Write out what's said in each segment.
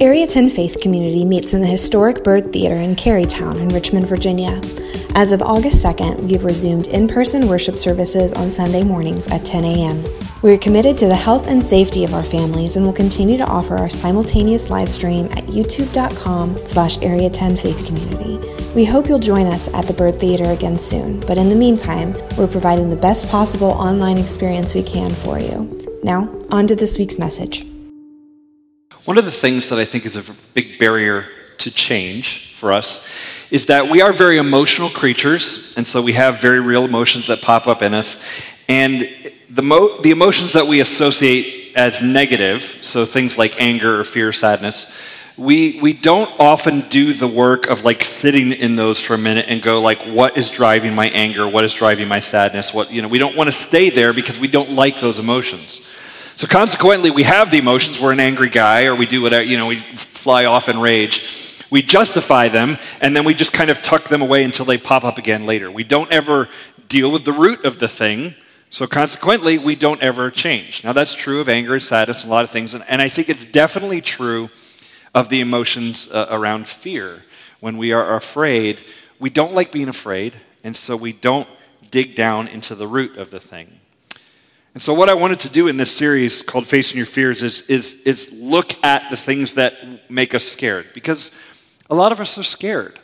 Area 10 Faith Community meets in the historic Byrd Theater in Carytown in Richmond, Virginia. As of August 2nd, we have resumed in person worship services on Sunday mornings at 10 a.m. We are committed to the health and safety of our families and will continue to offer our simultaneous live stream at youtube.com slash area 10 faith community. We hope you'll join us at the Byrd Theater again soon, but in the meantime, we're providing the best possible online experience we can for you. Now, on to this week's message. One of the things that I think is a big barrier to change for us is that we are very emotional creatures, and so we have very real emotions that pop up in us. And the, mo- the emotions that we associate as negative, so things like anger or fear, sadness, we, we don't often do the work of like sitting in those for a minute and go like what is driving my anger? What is driving my sadness? What you know we don't want to stay there because we don't like those emotions so consequently, we have the emotions. We're an angry guy, or we do whatever, you know, we fly off in rage. We justify them, and then we just kind of tuck them away until they pop up again later. We don't ever deal with the root of the thing. So consequently, we don't ever change. Now, that's true of anger and sadness and a lot of things. And, and I think it's definitely true of the emotions uh, around fear. When we are afraid, we don't like being afraid, and so we don't dig down into the root of the thing. And so, what I wanted to do in this series called Facing Your Fears is, is, is look at the things that make us scared. Because a lot of us are scared.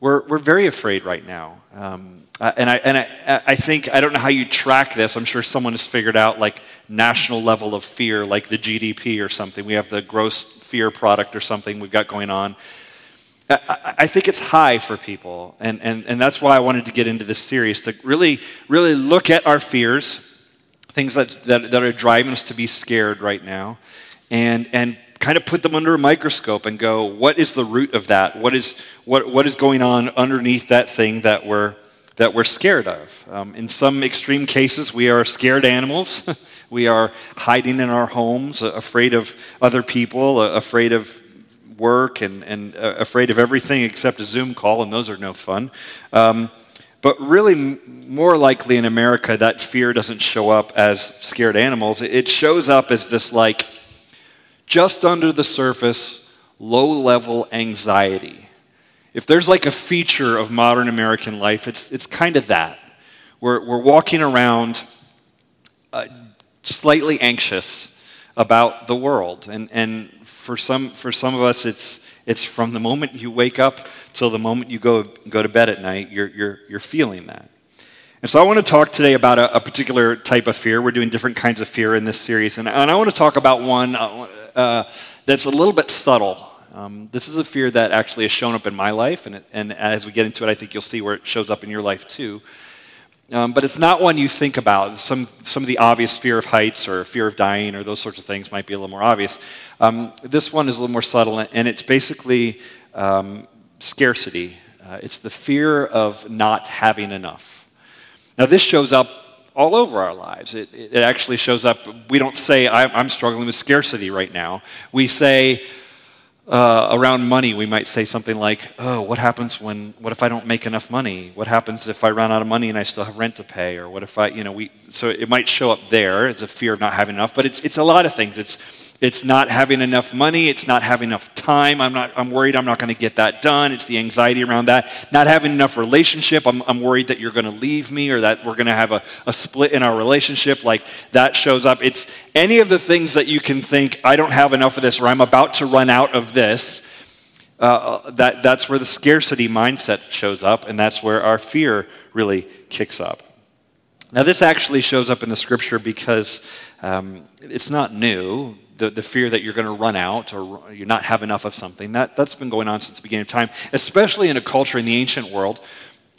We're, we're very afraid right now. Um, and I, and I, I think, I don't know how you track this. I'm sure someone has figured out like national level of fear, like the GDP or something. We have the gross fear product or something we've got going on. I, I think it's high for people. And, and, and that's why I wanted to get into this series to really, really look at our fears things that, that, that are driving us to be scared right now, and, and kind of put them under a microscope and go, what is the root of that? What is, what, what is going on underneath that thing that we're, that we're scared of? Um, in some extreme cases, we are scared animals. we are hiding in our homes, afraid of other people, afraid of work, and, and uh, afraid of everything except a Zoom call, and those are no fun. Um, but really, more likely in America, that fear doesn't show up as scared animals. It shows up as this, like, just under the surface, low level anxiety. If there's like a feature of modern American life, it's, it's kind of that. We're, we're walking around uh, slightly anxious about the world. And, and for, some, for some of us, it's, it's from the moment you wake up till the moment you go, go to bed at night, you're, you're, you're feeling that. And so I want to talk today about a, a, particular type of fear. We're doing different kinds of fear in this series. And, and I want to talk about one uh, uh, that's a little bit subtle. Um, this is a fear that actually has shown up in my life. And, it, and as we get into it, I think you'll see where it shows up in your life too. Um, but it's not one you think about. Some, some of the obvious fear of heights or fear of dying or those sorts of things might be a little more obvious. Um, this one is a little more subtle, and it's basically um, scarcity. Uh, it's the fear of not having enough. Now, this shows up all over our lives. It, it actually shows up, we don't say, I'm struggling with scarcity right now. We say, uh, around money, we might say something like, "Oh, what happens when? What if I don't make enough money? What happens if I run out of money and I still have rent to pay? Or what if I, you know, we?" So it might show up there as a fear of not having enough, but it's it's a lot of things. It's it's not having enough money. It's not having enough time. I'm, not, I'm worried I'm not going to get that done. It's the anxiety around that. Not having enough relationship. I'm, I'm worried that you're going to leave me or that we're going to have a, a split in our relationship. Like that shows up. It's any of the things that you can think, I don't have enough of this or I'm about to run out of this. Uh, that, that's where the scarcity mindset shows up, and that's where our fear really kicks up. Now, this actually shows up in the scripture because um, it's not new the, the fear that you're going to run out or you not have enough of something. That, that's been going on since the beginning of time, especially in a culture in the ancient world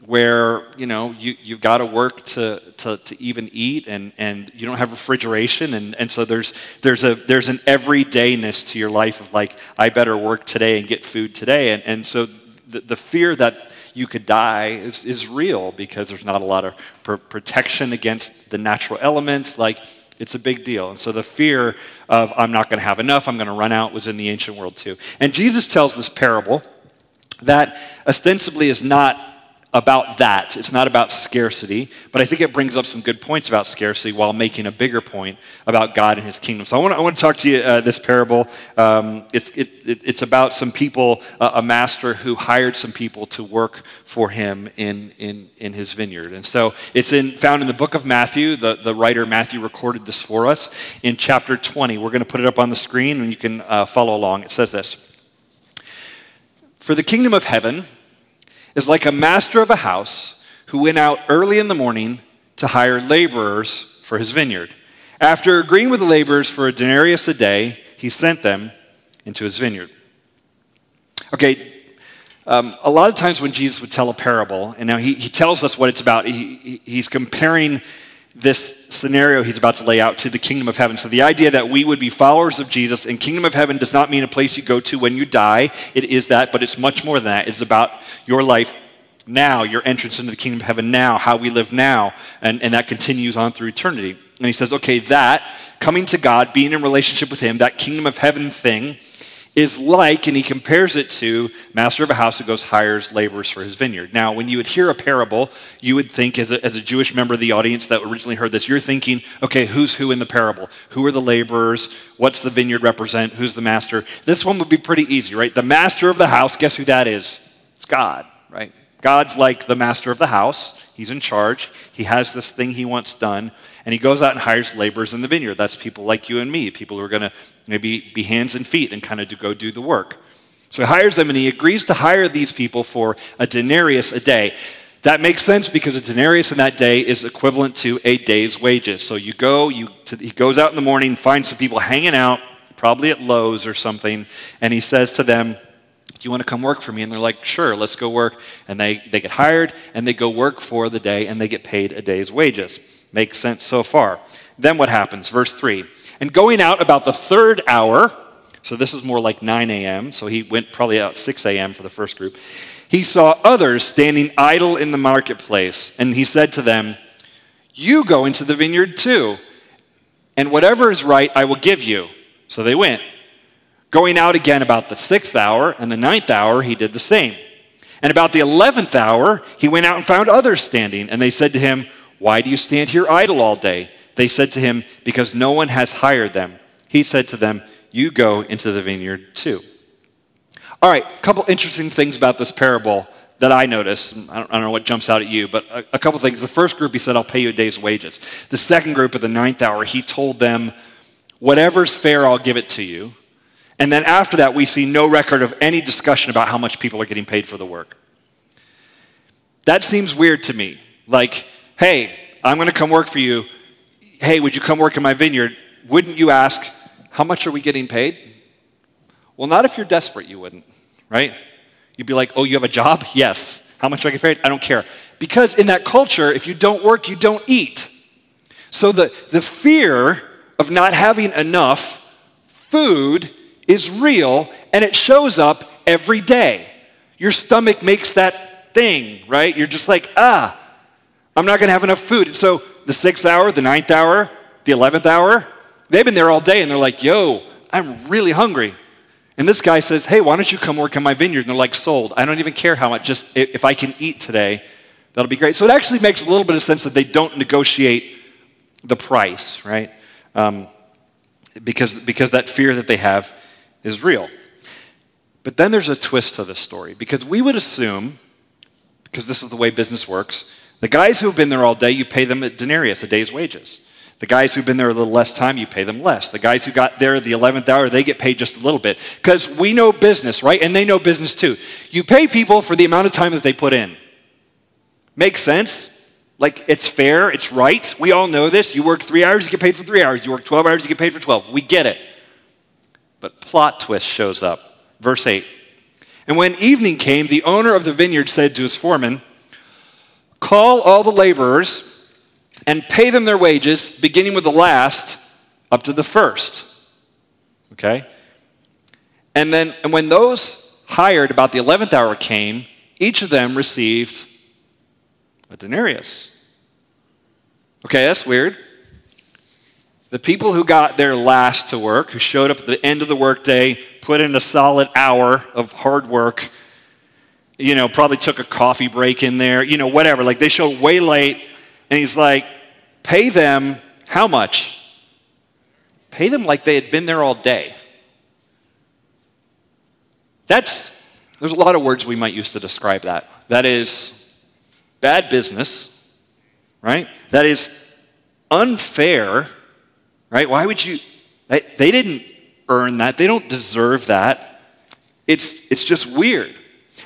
where you know you, you've got to work to, to, to even eat and, and you don't have refrigeration and, and so there's, there's, a, there's an everydayness to your life of like i better work today and get food today and, and so the, the fear that you could die is, is real because there's not a lot of pr- protection against the natural elements like it's a big deal. And so the fear of, I'm not going to have enough, I'm going to run out, was in the ancient world too. And Jesus tells this parable that ostensibly is not about that. It's not about scarcity, but I think it brings up some good points about scarcity while making a bigger point about God and his kingdom. So I want to, I want to talk to you uh, this parable. Um, it's, it, it, it's about some people, uh, a master who hired some people to work for him in, in, in his vineyard. And so it's in, found in the book of Matthew. The, the writer Matthew recorded this for us in chapter 20. We're going to put it up on the screen and you can uh, follow along. It says this For the kingdom of heaven, is like a master of a house who went out early in the morning to hire laborers for his vineyard. After agreeing with the laborers for a denarius a day, he sent them into his vineyard. Okay, um, a lot of times when Jesus would tell a parable, and now he, he tells us what it's about, he, he, he's comparing this scenario he's about to lay out to the kingdom of heaven. So, the idea that we would be followers of Jesus, and kingdom of heaven does not mean a place you go to when you die. It is that, but it's much more than that. It's about your life now, your entrance into the kingdom of heaven now, how we live now, and, and that continues on through eternity. And he says, okay, that, coming to God, being in relationship with Him, that kingdom of heaven thing, is like, and he compares it to master of a house who goes hires laborers for his vineyard. Now, when you would hear a parable, you would think, as a, as a Jewish member of the audience that originally heard this, you're thinking, okay, who's who in the parable? Who are the laborers? What's the vineyard represent? Who's the master? This one would be pretty easy, right? The master of the house, guess who that is? It's God, right? God's like the master of the house. He's in charge. He has this thing he wants done. And he goes out and hires laborers in the vineyard. That's people like you and me, people who are going to maybe be hands and feet and kind of go do the work. So he hires them and he agrees to hire these people for a denarius a day. That makes sense because a denarius in that day is equivalent to a day's wages. So you go, you, to, he goes out in the morning, finds some people hanging out, probably at Lowe's or something, and he says to them, do you want to come work for me? And they're like, sure, let's go work. And they, they get hired and they go work for the day and they get paid a day's wages. Makes sense so far. Then what happens? Verse 3. And going out about the third hour, so this is more like 9 a.m., so he went probably out 6 a.m. for the first group, he saw others standing idle in the marketplace. And he said to them, You go into the vineyard too, and whatever is right I will give you. So they went. Going out again about the sixth hour and the ninth hour, he did the same. And about the eleventh hour, he went out and found others standing, and they said to him, Why do you stand here idle all day? They said to him, Because no one has hired them. He said to them, You go into the vineyard too. All right, a couple interesting things about this parable that I noticed. I don't, I don't know what jumps out at you, but a, a couple things. The first group, he said, I'll pay you a day's wages. The second group, at the ninth hour, he told them, Whatever's fair, I'll give it to you. And then after that, we see no record of any discussion about how much people are getting paid for the work. That seems weird to me. Like, hey, I'm going to come work for you. Hey, would you come work in my vineyard? Wouldn't you ask, how much are we getting paid? Well, not if you're desperate, you wouldn't, right? You'd be like, oh, you have a job? Yes. How much do I get paid? I don't care. Because in that culture, if you don't work, you don't eat. So the, the fear of not having enough food is real and it shows up every day. Your stomach makes that thing, right? You're just like, ah, I'm not going to have enough food. And so the sixth hour, the ninth hour, the 11th hour, they've been there all day and they're like, yo, I'm really hungry. And this guy says, hey, why don't you come work in my vineyard? And they're like, sold. I don't even care how much, just if I can eat today, that'll be great. So it actually makes a little bit of sense that they don't negotiate the price, right? Um, because, because that fear that they have is real. But then there's a twist to this story because we would assume, because this is the way business works, the guys who've been there all day, you pay them a denarius, a day's wages. The guys who've been there a little less time, you pay them less. The guys who got there the 11th hour, they get paid just a little bit. Because we know business, right? And they know business too. You pay people for the amount of time that they put in. Makes sense? Like, it's fair, it's right. We all know this. You work three hours, you get paid for three hours. You work 12 hours, you get paid for 12. We get it. But plot twist shows up. Verse 8. And when evening came, the owner of the vineyard said to his foreman, Call all the laborers and pay them their wages, beginning with the last up to the first. Okay? And then, and when those hired about the 11th hour came, each of them received a denarius. Okay, that's weird. The people who got there last to work, who showed up at the end of the workday, put in a solid hour of hard work, you know, probably took a coffee break in there, you know, whatever. Like they showed way late, and he's like, pay them how much? Pay them like they had been there all day. That's, there's a lot of words we might use to describe that. That is bad business, right? That is unfair, right? Why would you? They, they didn't earn that, they don't deserve that. It's, it's just weird.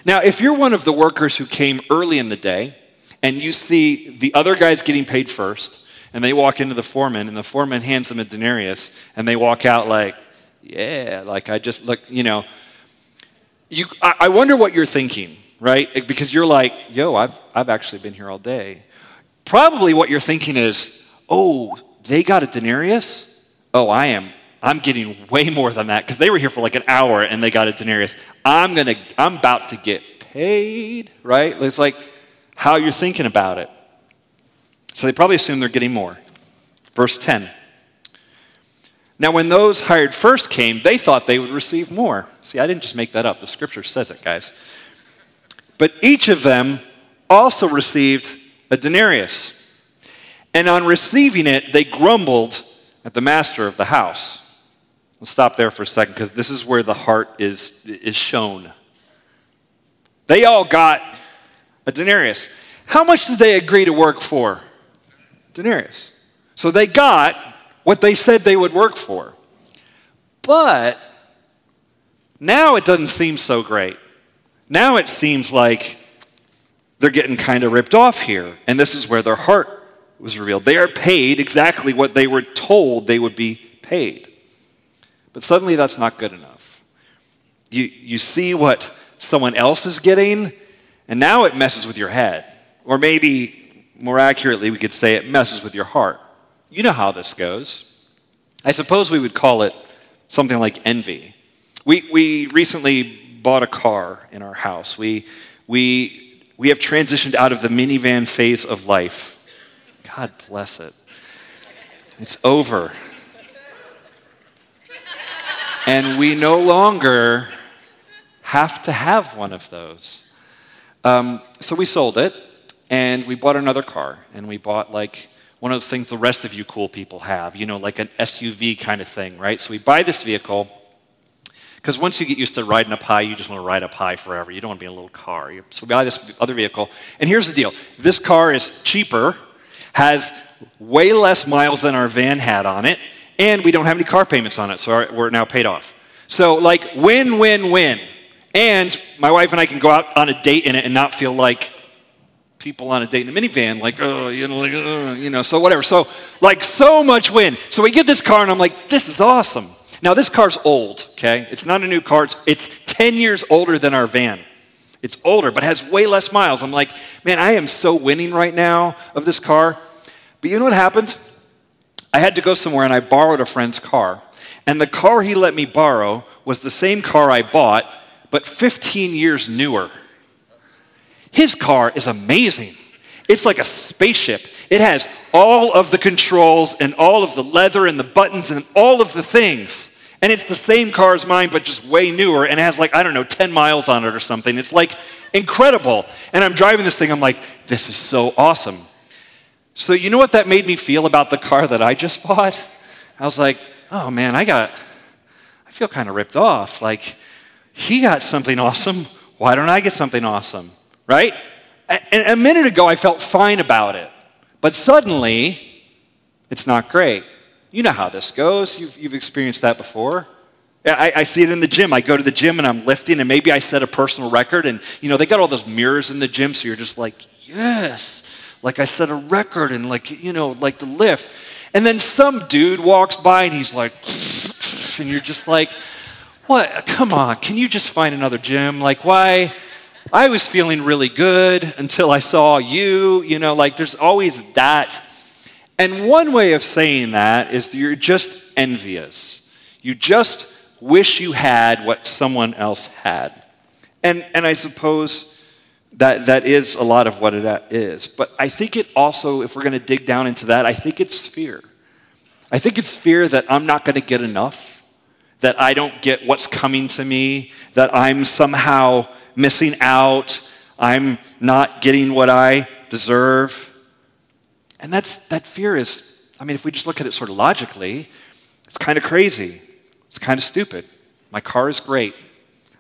Now, if you're one of the workers who came early in the day and you see the other guys getting paid first, and they walk into the foreman, and the foreman hands them a denarius, and they walk out like, yeah, like I just look, you know. You, I, I wonder what you're thinking, right? Because you're like, yo, I've, I've actually been here all day. Probably what you're thinking is, oh, they got a denarius? Oh, I am I'm getting way more than that because they were here for like an hour and they got a denarius. I'm gonna, I'm about to get paid, right? It's like how you're thinking about it. So they probably assume they're getting more. Verse 10. Now, when those hired first came, they thought they would receive more. See, I didn't just make that up. The scripture says it, guys. But each of them also received a denarius. And on receiving it, they grumbled at the master of the house. Let's stop there for a second because this is where the heart is, is shown. They all got a denarius. How much did they agree to work for? Denarius. So they got what they said they would work for. But now it doesn't seem so great. Now it seems like they're getting kind of ripped off here. And this is where their heart was revealed. They are paid exactly what they were told they would be paid. But suddenly that's not good enough. You, you see what someone else is getting, and now it messes with your head. Or maybe, more accurately, we could say it messes with your heart. You know how this goes. I suppose we would call it something like envy. We, we recently bought a car in our house. We, we, we have transitioned out of the minivan phase of life. God bless it. It's over and we no longer have to have one of those. Um, so we sold it, and we bought another car, and we bought like one of those things the rest of you cool people have, you know, like an SUV kind of thing, right? So we buy this vehicle. Because once you get used to riding up high, you just want to ride up high forever. You don't want to be in a little car. So we buy this other vehicle. And here's the deal this car is cheaper, has way less miles than our van had on it, and we don't have any car payments on it, so we're now paid off. So, like, win, win, win. And my wife and I can go out on a date in it and not feel like people on a date in a minivan, like, oh, you know, like, oh, you know, so whatever. So, like, so much win. So we get this car, and I'm like, this is awesome. Now, this car's old, okay? It's not a new car, it's, it's 10 years older than our van. It's older, but has way less miles. I'm like, man, I am so winning right now of this car. But you know what happened? I had to go somewhere and I borrowed a friend's car. And the car he let me borrow was the same car I bought, but 15 years newer. His car is amazing. It's like a spaceship. It has all of the controls and all of the leather and the buttons and all of the things. And it's the same car as mine, but just way newer and has like, I don't know, 10 miles on it or something. It's like incredible. And I'm driving this thing, I'm like, this is so awesome. So, you know what that made me feel about the car that I just bought? I was like, oh man, I got, I feel kind of ripped off. Like, he got something awesome. Why don't I get something awesome? Right? And a minute ago, I felt fine about it. But suddenly, it's not great. You know how this goes. You've, you've experienced that before. I, I, see it in the gym. I go to the gym and I'm lifting, and maybe I set a personal record. And, you know, they got all those mirrors in the gym, so you're just like, yes like I set a record and like, you know, like the lift. And then some dude walks by and he's like, and you're just like, what? Come on, can you just find another gym? Like, why? I was feeling really good until I saw you, you know, like there's always that. And one way of saying that is that you're just envious. You just wish you had what someone else had. And, and I suppose that, that is a lot of what it is. But I think it also, if we're going to dig down into that, I think it's fear. I think it's fear that I'm not going to get enough, that I don't get what's coming to me, that I'm somehow missing out. I'm not getting what I deserve. And that's, that fear is, I mean, if we just look at it sort of logically, it's kind of crazy. It's kind of stupid. My car is great.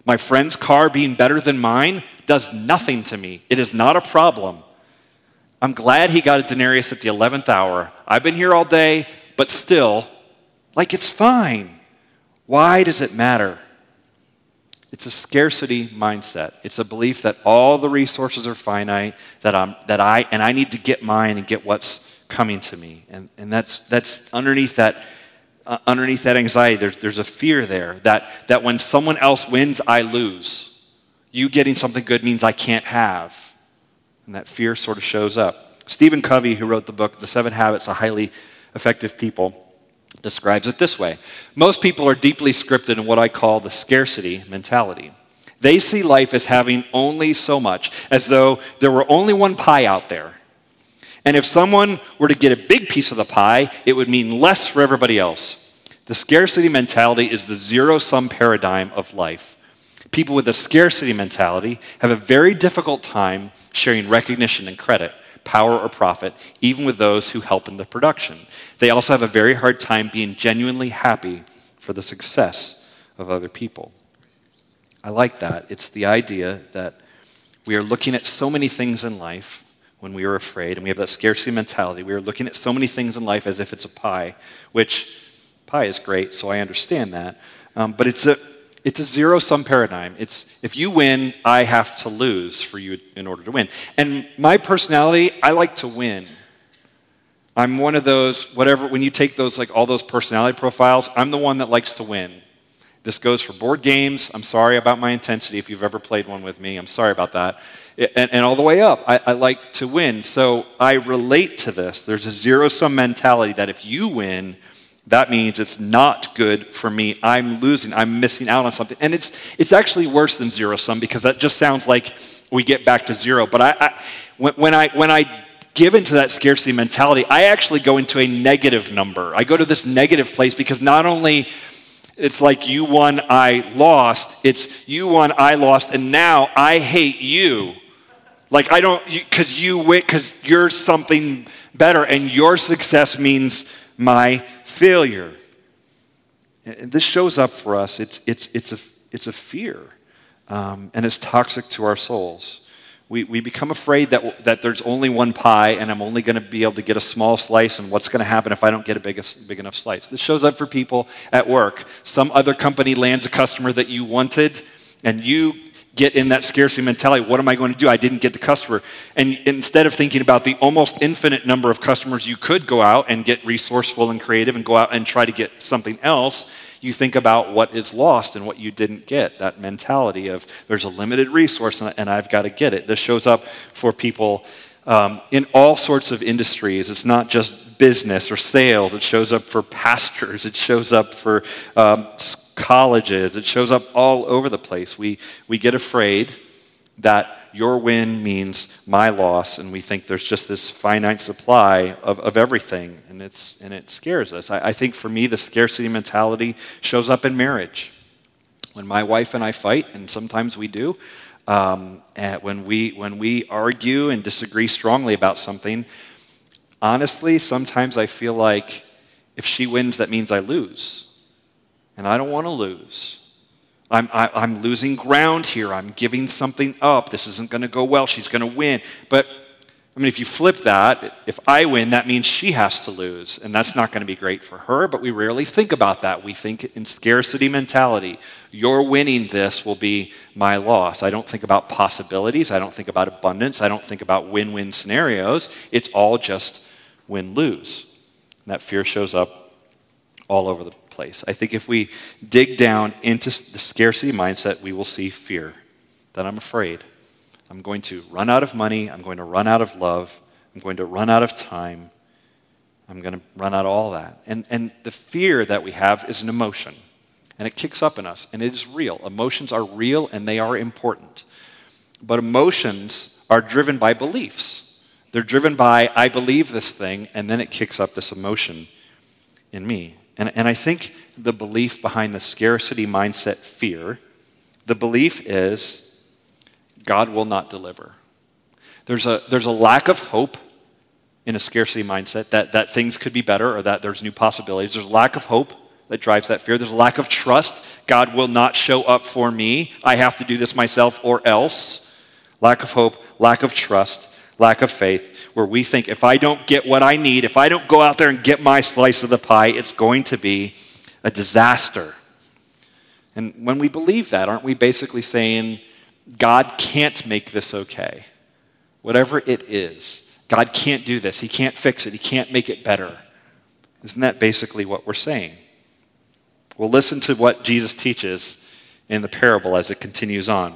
My friend's car being better than mine does nothing to me. It is not a problem. I'm glad he got a denarius at the 11th hour. I've been here all day, but still, like it's fine. Why does it matter? It's a scarcity mindset. It's a belief that all the resources are finite, that, I'm, that I, and I need to get mine and get what's coming to me. And, and that's, that's underneath that, uh, underneath that anxiety, there's, there's a fear there that, that when someone else wins, I lose. You getting something good means I can't have. And that fear sort of shows up. Stephen Covey, who wrote the book, The Seven Habits of Highly Effective People, describes it this way Most people are deeply scripted in what I call the scarcity mentality. They see life as having only so much, as though there were only one pie out there. And if someone were to get a big piece of the pie, it would mean less for everybody else. The scarcity mentality is the zero sum paradigm of life. People with a scarcity mentality have a very difficult time sharing recognition and credit power, or profit, even with those who help in the production. They also have a very hard time being genuinely happy for the success of other people. I like that. It's the idea that we are looking at so many things in life when we are afraid, and we have that scarcity mentality. We are looking at so many things in life as if it's a pie, which pie is great, so I understand that. Um, but it's a, it's a zero sum paradigm. It's if you win, I have to lose for you in order to win. And my personality, I like to win. I'm one of those, whatever, when you take those, like all those personality profiles, I'm the one that likes to win. This goes for board games. I'm sorry about my intensity if you've ever played one with me. I'm sorry about that. And, and all the way up, I, I like to win. So I relate to this. There's a zero sum mentality that if you win, that means it's not good for me. I'm losing. I'm missing out on something. And it's, it's actually worse than zero sum because that just sounds like we get back to zero. But I, I when, when, I, when I give into that scarcity mentality, I actually go into a negative number. I go to this negative place because not only it's like you won, I lost, it's you won, I lost, and now I hate you. Like I don't, because you because you're something better, and your success means my failure. And this shows up for us. It's, it's, it's, a, it's a fear, um, and it's toxic to our souls. We, we become afraid that, that there's only one pie, and I'm only going to be able to get a small slice, and what's going to happen if I don't get a big, big enough slice? This shows up for people at work. Some other company lands a customer that you wanted, and you get in that scarcity mentality. What am I going to do? I didn't get the customer. And instead of thinking about the almost infinite number of customers you could go out and get resourceful and creative and go out and try to get something else, you think about what is lost and what you didn't get. That mentality of there's a limited resource and I've got to get it. This shows up for people um, in all sorts of industries. It's not just business or sales, it shows up for pastors, it shows up for um, colleges. It shows up all over the place. We, we get afraid that your win means my loss, and we think there's just this finite supply of, of everything, and, it's, and it scares us. I, I think for me, the scarcity mentality shows up in marriage. When my wife and I fight, and sometimes we do, um, when, we, when we argue and disagree strongly about something, honestly, sometimes I feel like if she wins, that means I lose and I don't want to lose. I'm, I, am i am losing ground here. I'm giving something up. This isn't going to go well. She's going to win. But, I mean, if you flip that, if I win, that means she has to lose. And that's not going to be great for her, but we rarely think about that. We think in scarcity mentality. Your winning this will be my loss. I don't think about possibilities. I don't think about abundance. I don't think about win win scenarios. It's all just win lose. that fear shows up all over the place. I think if we dig down into the scarcity mindset, we will see fear. That I'm afraid. I'm going to run out of money. I'm going to run out of love. I'm going to run out of time. I'm going to run out of all that. And, and the fear that we have is an emotion. And it kicks up in us. And it is real. Emotions are real and they are important. But emotions are driven by beliefs. They're driven by, I believe this thing, and then it kicks up this emotion in me. And, and I think the belief behind the scarcity mindset fear, the belief is God will not deliver. There's a, there's a lack of hope in a scarcity mindset that, that things could be better or that there's new possibilities. There's a lack of hope that drives that fear. There's a lack of trust. God will not show up for me. I have to do this myself or else. Lack of hope, lack of trust, lack of faith, where we think if I don't get what I need, if I don't go out there and get my slice of the pie, it's going to be a disaster. And when we believe that, aren't we basically saying, God can't make this okay? Whatever it is, God can't do this. He can't fix it. He can't make it better. Isn't that basically what we're saying? Well, listen to what Jesus teaches in the parable as it continues on.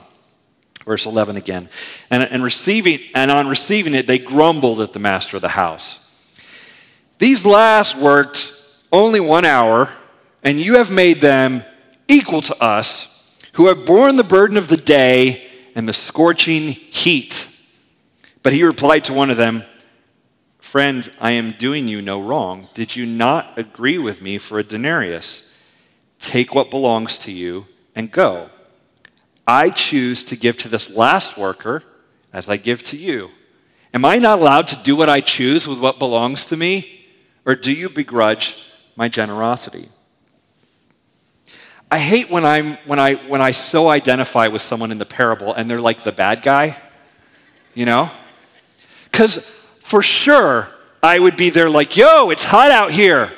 Verse 11 again. And, and, receiving, and on receiving it, they grumbled at the master of the house. These last worked only one hour, and you have made them equal to us, who have borne the burden of the day and the scorching heat. But he replied to one of them, Friend, I am doing you no wrong. Did you not agree with me for a denarius? Take what belongs to you and go. I choose to give to this last worker as I give to you. Am I not allowed to do what I choose with what belongs to me? Or do you begrudge my generosity? I hate when, I'm, when, I, when I so identify with someone in the parable and they're like the bad guy, you know? Because for sure, I would be there like, yo, it's hot out here.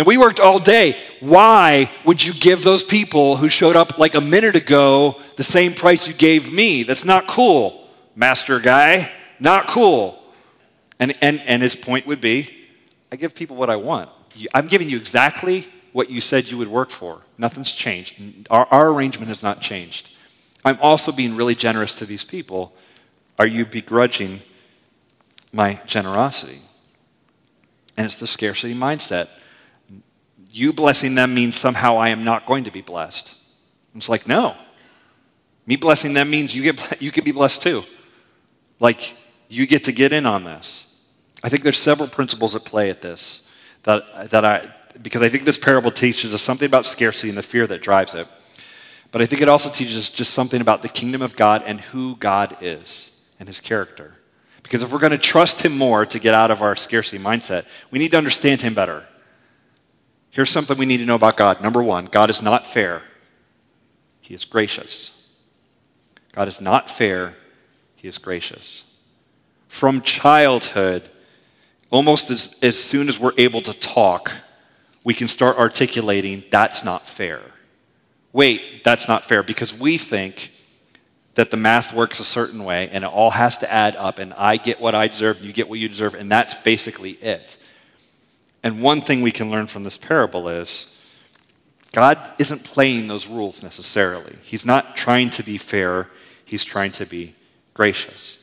And we worked all day. Why would you give those people who showed up like a minute ago the same price you gave me? That's not cool, master guy. Not cool. And, and, and his point would be I give people what I want. I'm giving you exactly what you said you would work for. Nothing's changed. Our, our arrangement has not changed. I'm also being really generous to these people. Are you begrudging my generosity? And it's the scarcity mindset you blessing them means somehow I am not going to be blessed. It's like, no. Me blessing them means you, get, you can be blessed too. Like, you get to get in on this. I think there's several principles at play at this that, that I, because I think this parable teaches us something about scarcity and the fear that drives it. But I think it also teaches us just something about the kingdom of God and who God is and his character. Because if we're going to trust him more to get out of our scarcity mindset, we need to understand him better. Here's something we need to know about God. Number one, God is not fair, He is gracious. God is not fair, He is gracious. From childhood, almost as, as soon as we're able to talk, we can start articulating that's not fair. Wait, that's not fair because we think that the math works a certain way and it all has to add up and I get what I deserve you get what you deserve and that's basically it. And one thing we can learn from this parable is God isn't playing those rules necessarily. He's not trying to be fair, he's trying to be gracious.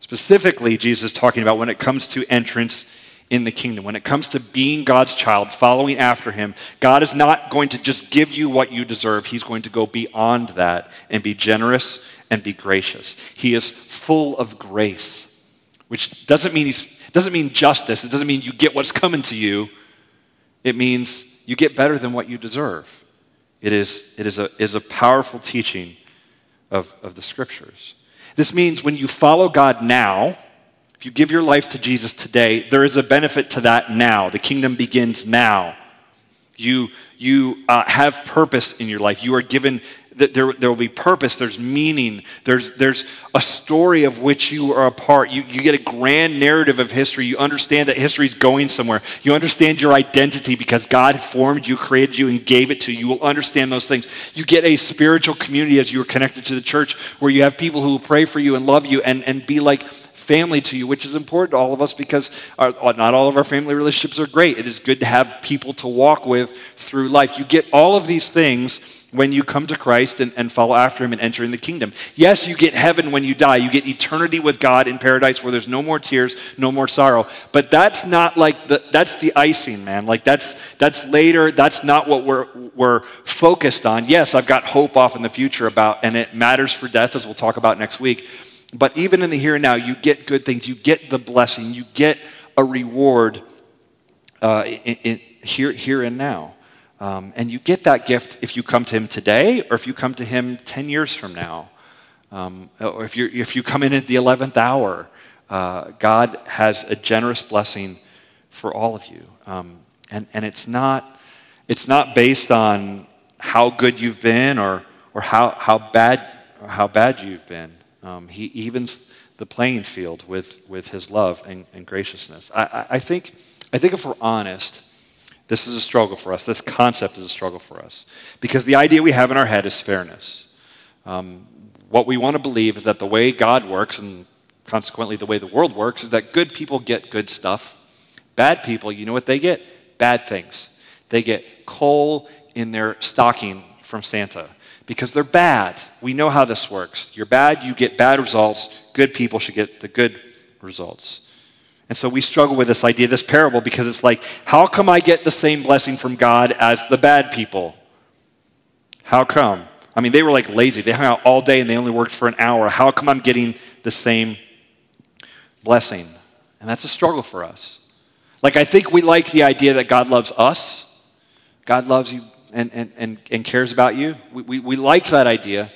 Specifically, Jesus is talking about when it comes to entrance in the kingdom, when it comes to being God's child, following after him, God is not going to just give you what you deserve. He's going to go beyond that and be generous and be gracious. He is full of grace, which doesn't mean he's doesn't mean justice. It doesn't mean you get what's coming to you. It means you get better than what you deserve. It is, it is, a, is a powerful teaching of, of the scriptures. This means when you follow God now, if you give your life to Jesus today, there is a benefit to that now. The kingdom begins now. You, you uh, have purpose in your life. You are given there, there will be purpose, there's meaning, there's, there's a story of which you are a part. You, you get a grand narrative of history. You understand that history is going somewhere. You understand your identity because God formed you, created you, and gave it to you. You will understand those things. You get a spiritual community as you are connected to the church where you have people who will pray for you and love you and, and be like family to you, which is important to all of us because our, uh, not all of our family relationships are great. It is good to have people to walk with through life. You get all of these things when you come to Christ and, and follow after him and enter in the kingdom. Yes, you get heaven when you die. You get eternity with God in paradise where there's no more tears, no more sorrow. But that's not like the, that's the icing, man. Like that's, that's later. That's not what we're, we're focused on. Yes, I've got hope off in the future about, and it matters for death as we'll talk about next week. But even in the here and now, you get good things. You get the blessing. You get a reward uh, in, in, here, here and now. Um, and you get that gift if you come to Him today or if you come to Him 10 years from now. Um, or if, you if you come in at the 11th hour, uh, God has a generous blessing for all of you. Um, and, and it's, not, it's not based on how good you've been or, or how, how, bad, or how bad you've been. Um, he evens the playing field with, with his love and, and graciousness. I, I, I, think, I think if we're honest, this is a struggle for us. This concept is a struggle for us. Because the idea we have in our head is fairness. Um, what we want to believe is that the way God works, and consequently the way the world works, is that good people get good stuff. Bad people, you know what they get? Bad things. They get coal in their stocking from Santa because they're bad. We know how this works. You're bad, you get bad results. Good people should get the good results. And so we struggle with this idea, this parable, because it's like, how come I get the same blessing from God as the bad people? How come? I mean, they were like lazy. They hung out all day and they only worked for an hour. How come I'm getting the same blessing? And that's a struggle for us. Like, I think we like the idea that God loves us, God loves you and, and, and, and cares about you. We, we, we like that idea.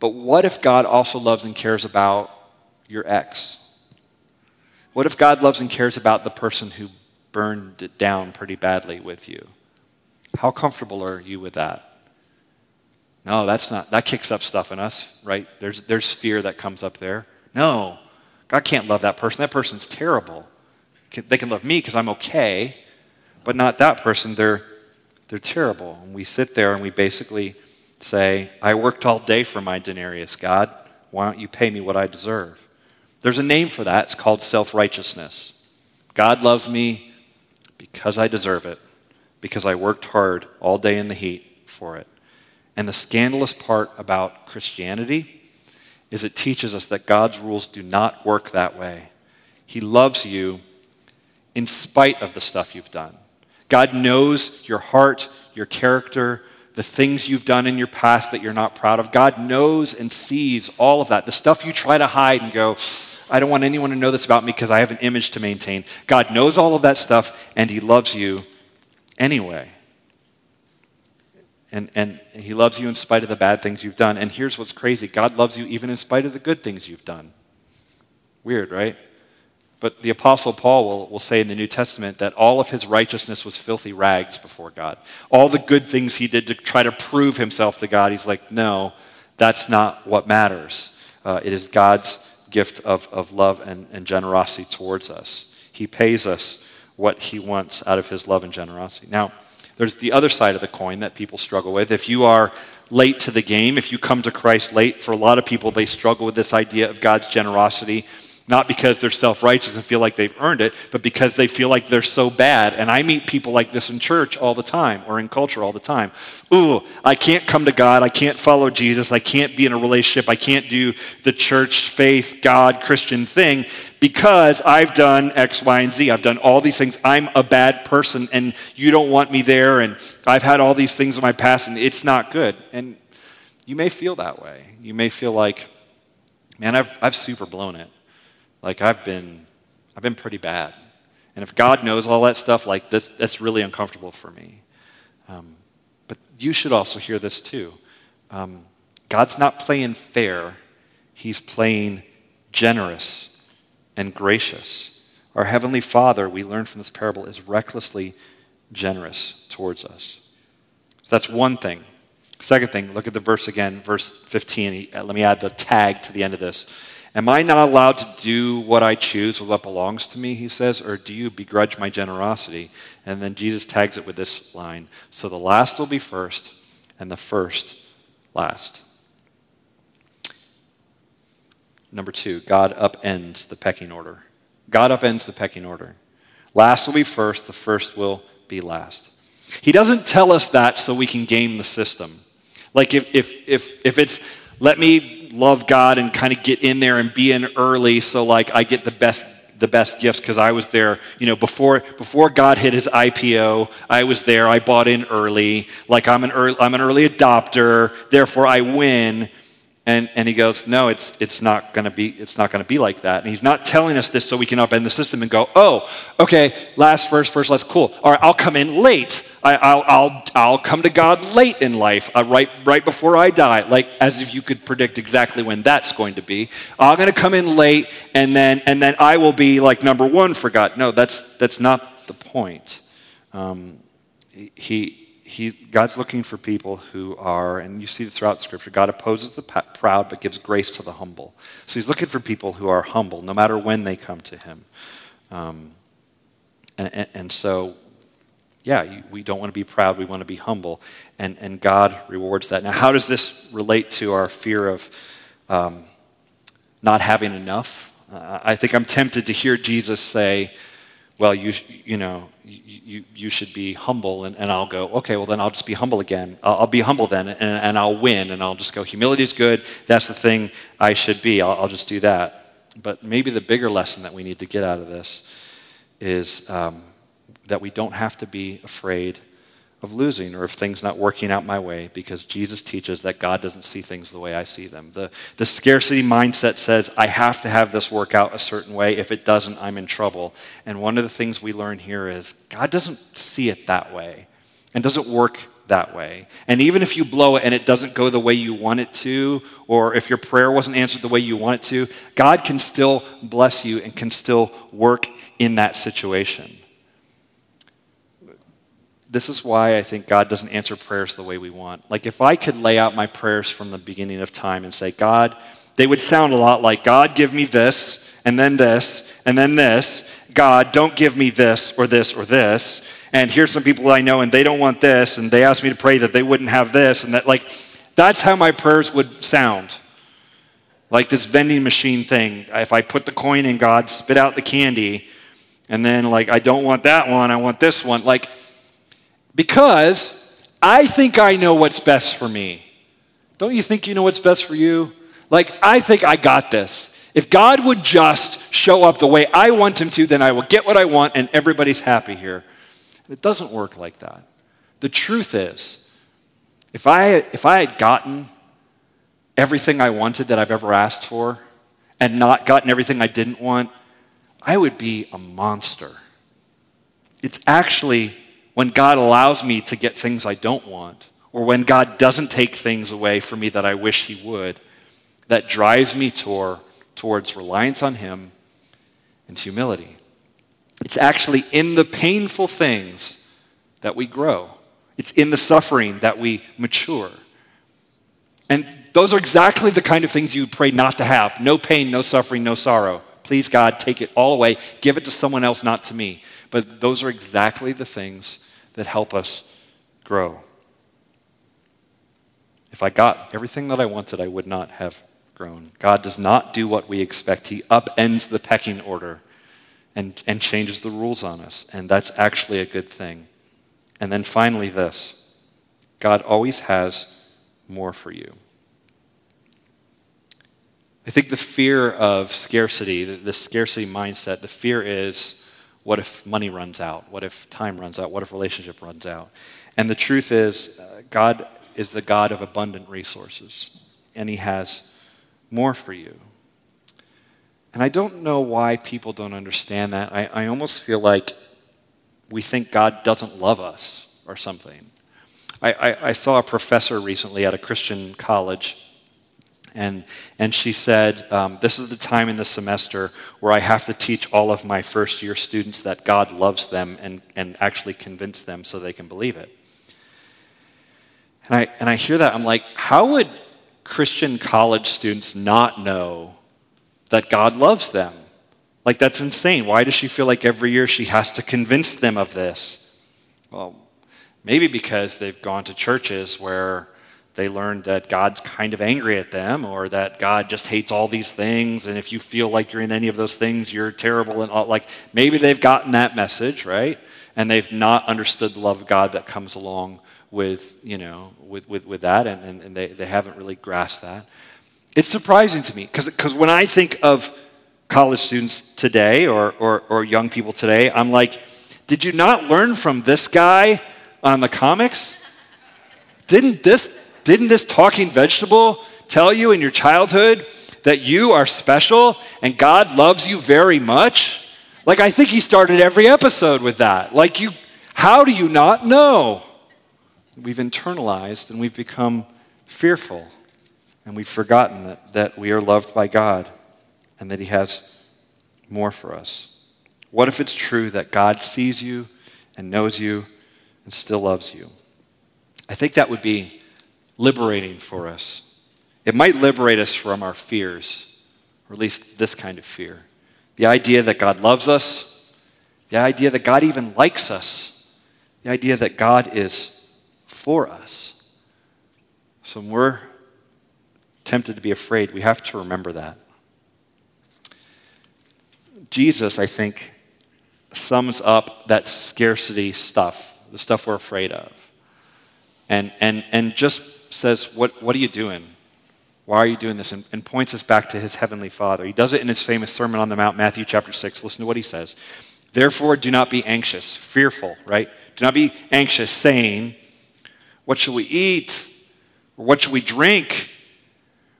But what if God also loves and cares about your ex? What if God loves and cares about the person who burned it down pretty badly with you? How comfortable are you with that? No, that's not, that kicks up stuff in us, right? There's, there's fear that comes up there. No, God can't love that person. That person's terrible. They can love me because I'm okay, but not that person. They're, they're terrible. And we sit there and we basically say, I worked all day for my denarius, God. Why don't you pay me what I deserve? There's a name for that. It's called self righteousness. God loves me because I deserve it, because I worked hard all day in the heat for it. And the scandalous part about Christianity is it teaches us that God's rules do not work that way. He loves you in spite of the stuff you've done. God knows your heart, your character, the things you've done in your past that you're not proud of. God knows and sees all of that. The stuff you try to hide and go, I don't want anyone to know this about me because I have an image to maintain. God knows all of that stuff and He loves you anyway. And, and He loves you in spite of the bad things you've done. And here's what's crazy God loves you even in spite of the good things you've done. Weird, right? But the Apostle Paul will, will say in the New Testament that all of his righteousness was filthy rags before God. All the good things he did to try to prove himself to God, he's like, no, that's not what matters. Uh, it is God's gift of, of love and, and generosity towards us. He pays us what he wants out of his love and generosity. Now, there's the other side of the coin that people struggle with. If you are late to the game, if you come to Christ late, for a lot of people, they struggle with this idea of God's generosity not because they're self righteous and feel like they've earned it, but because they feel like they're so bad. And I meet people like this in church all the time or in culture all the time. Ooh, I can't come to God. I can't follow Jesus. I can't be in a relationship. I can't do the church, faith, God, Christian thing because I've done X, Y, and Z. I've done all these things. I'm a bad person and you don't want me there. And I've had all these things in my past and it's not good. And you may feel that way. You may feel like, man, I've, I've super blown it. Like I've been, I've been pretty bad. And if God knows all that stuff, like this, that's really uncomfortable for me. Um, but you should also hear this too. Um, God's not playing fair, He's playing generous and gracious. Our Heavenly Father, we learn from this parable, is recklessly generous towards us. So that's one thing. Second thing, look at the verse again, verse 15. Let me add the tag to the end of this. Am I not allowed to do what I choose with what belongs to me, he says, or do you begrudge my generosity? And then Jesus tags it with this line So the last will be first, and the first last. Number two, God upends the pecking order. God upends the pecking order. Last will be first, the first will be last. He doesn't tell us that so we can game the system. Like if, if, if, if it's let me love God and kind of get in there and be in early so like I get the best the best gifts because I was there, you know, before before God hit his IPO, I was there. I bought in early. Like I'm an early, I'm an early adopter, therefore I win. And, and he goes, no, it's, it's not to be it's not to be like that. And he's not telling us this so we can upend the system and go, oh, okay, last first, first last, cool. All right, I'll come in late. I, will I'll, I'll come to God late in life, uh, right, right before I die, like as if you could predict exactly when that's going to be. I'm going to come in late, and then, and then I will be like number one for God. No, that's, that's not the point. Um, he, he, God's looking for people who are, and you see this throughout Scripture, God opposes the proud but gives grace to the humble. So he's looking for people who are humble, no matter when they come to him. Um, and, and, so, yeah, we don't want to be proud, we want to be humble. And, and God rewards that. Now, how does this relate to our fear of um, not having enough? Uh, I think I'm tempted to hear Jesus say, well, you, you know, you, you should be humble. And, and I'll go, okay, well, then I'll just be humble again. I'll, I'll be humble then, and, and, I'll win. And I'll just go, humility is good. That's the thing I should be. I'll, I'll just do that. But maybe the bigger lesson that we need to get out of this is um, that we don't have to be afraid of losing or of things not working out my way because Jesus teaches that God doesn't see things the way I see them. The, the scarcity mindset says, I have to have this work out a certain way. If it doesn't, I'm in trouble. And one of the things we learn here is God doesn't see it that way and doesn't work that way. And even if you blow it and it doesn't go the way you want it to, or if your prayer wasn't answered the way you want it to, God can still bless you and can still work in that situation this is why I think God doesn't answer prayers the way we want. Like, if I could lay out my prayers from the beginning of time and say, God, they would sound a lot like, God, give me this, and then this, and then this. God, don't give me this, or this, or this. And here's some people I know, and they don't want this, and they asked me to pray that they wouldn't have this, and that, like, that's how my prayers would sound. Like this vending machine thing. If I put the coin in, God, spit out the candy, and then, like, I don't want that one, I want this one. Like, because I think I know what's best for me. Don't you think you know what's best for you? Like, I think I got this. If God would just show up the way I want him to, then I will get what I want and everybody's happy here. It doesn't work like that. The truth is, if I, if I had gotten everything I wanted that I've ever asked for and not gotten everything I didn't want, I would be a monster. It's actually when God allows me to get things I don't want, or when God doesn't take things away from me that I wish He would, that drives me toward, towards reliance on Him and humility. It's actually in the painful things that we grow, it's in the suffering that we mature. And those are exactly the kind of things you pray not to have no pain, no suffering, no sorrow. Please, God, take it all away. Give it to someone else, not to me. But those are exactly the things that help us grow. If I got everything that I wanted, I would not have grown. God does not do what we expect. He upends the pecking order and, and changes the rules on us. And that's actually a good thing. And then finally, this God always has more for you. I think the fear of scarcity, the, the scarcity mindset, the fear is what if money runs out? What if time runs out? What if relationship runs out? And the truth is, uh, God is the God of abundant resources, and He has more for you. And I don't know why people don't understand that. I, I almost feel like we think God doesn't love us or something. I, I, I saw a professor recently at a Christian college and, and she said, um, This is the time in the semester where I have to teach all of my first year students that God loves them and, and actually convince them so they can believe it. And I, and I hear that, I'm like, how would Christian college students not know that God loves them? Like, that's insane. Why does she feel like every year she has to convince them of this? Well, maybe because they've gone to churches where they learned that God's kind of angry at them or that God just hates all these things. And if you feel like you're in any of those things, you're terrible. And all, like maybe they've gotten that message, right? And they've not understood the love of God that comes along with, you know, with, with, with that. And, and, and they, they haven't really grasped that. It's surprising to me because when I think of college students today or, or, or young people today, I'm like, did you not learn from this guy on the comics? Didn't this didn't this talking vegetable tell you in your childhood that you are special and God loves you very much? Like, I think he started every episode with that. Like, you, How do you not know? We've internalized and we've become fearful. And we've forgotten that, that we are loved by God and that He has more for us. What if it's true that God sees you and knows you and still loves you? I think that would be liberating for us. It might liberate us from our fears, or at least this kind of fear. The idea that God loves us, the idea that God even likes us, the idea that God is for us. So when we're tempted to be afraid, we have to remember that. Jesus, I think, sums up that scarcity stuff, the stuff we're afraid of, and, and, and just says, what, what are you doing? Why are you doing this? And, and points us back to his heavenly Father. He does it in his famous Sermon on the Mount, Matthew chapter 6. Listen to what he says. Therefore, do not be anxious, fearful, right? Do not be anxious, saying, What shall we eat? Or what shall we drink?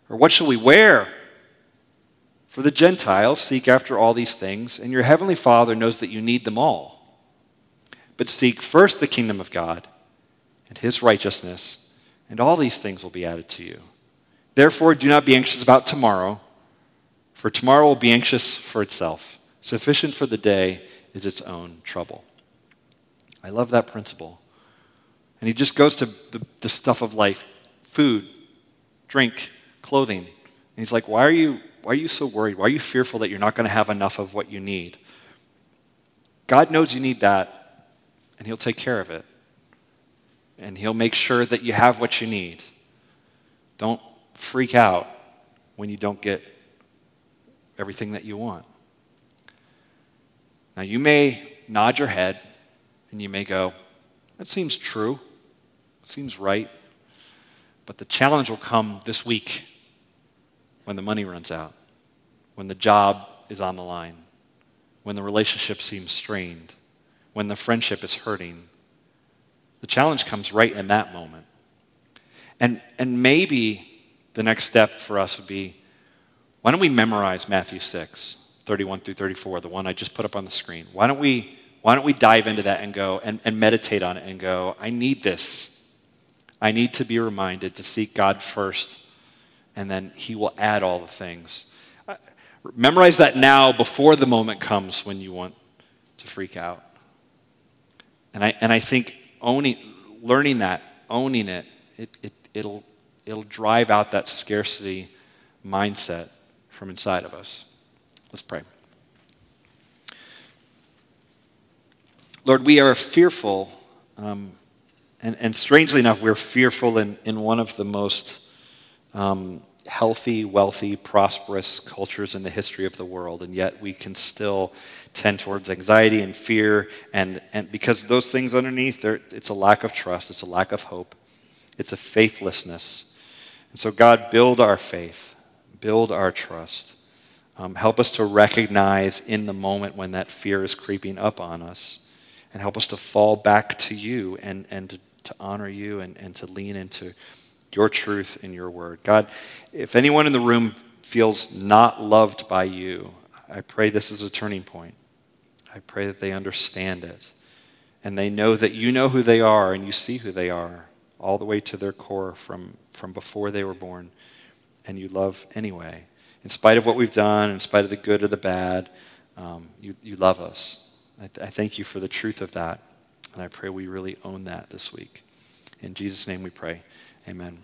Or what shall we wear? For the Gentiles seek after all these things, and your heavenly Father knows that you need them all. But seek first the kingdom of God and his righteousness, and all these things will be added to you. Therefore, do not be anxious about tomorrow, for tomorrow will be anxious for itself. Sufficient for the day is its own trouble. I love that principle. And he just goes to the, the stuff of life food, drink, clothing. And he's like, why are, you, why are you so worried? Why are you fearful that you're not going to have enough of what you need? God knows you need that, and he'll take care of it. And he'll make sure that you have what you need. Don't freak out when you don't get everything that you want. Now, you may nod your head and you may go, that seems true. It seems right. But the challenge will come this week when the money runs out, when the job is on the line, when the relationship seems strained, when the friendship is hurting. The challenge comes right in that moment. And, and maybe the next step for us would be why don't we memorize Matthew 6, 31 through 34, the one I just put up on the screen? Why don't we why don't we dive into that and go and, and meditate on it and go, I need this. I need to be reminded to seek God first, and then He will add all the things. Uh, memorize that now before the moment comes when you want to freak out. And I, and I think owning, learning that, owning it, it, it, it'll, it'll drive out that scarcity mindset from inside of us. Let's pray. Lord, we are fearful, um, and, and, strangely enough, we're fearful in, in one of the most um, healthy, wealthy, prosperous cultures in the history of the world, and yet we can still tend towards anxiety and fear, and, and because those things underneath, it's a lack of trust, it's a lack of hope, it's a faithlessness. And so, God, build our faith, build our trust. Um, help us to recognize in the moment when that fear is creeping up on us and help us to fall back to you and, and to, to honor you and, and to lean into your truth and your word. God, if anyone in the room feels not loved by you, I pray this is a turning point. I pray that they understand it and they know that you know who they are and you see who they are all the way to their core from, from before they were born and you love anyway. In spite of what we've done, in spite of the good or the bad, um, you, you love us. I, th- I thank you for the truth of that. And I pray we really own that this week. In Jesus' name we pray. Amen.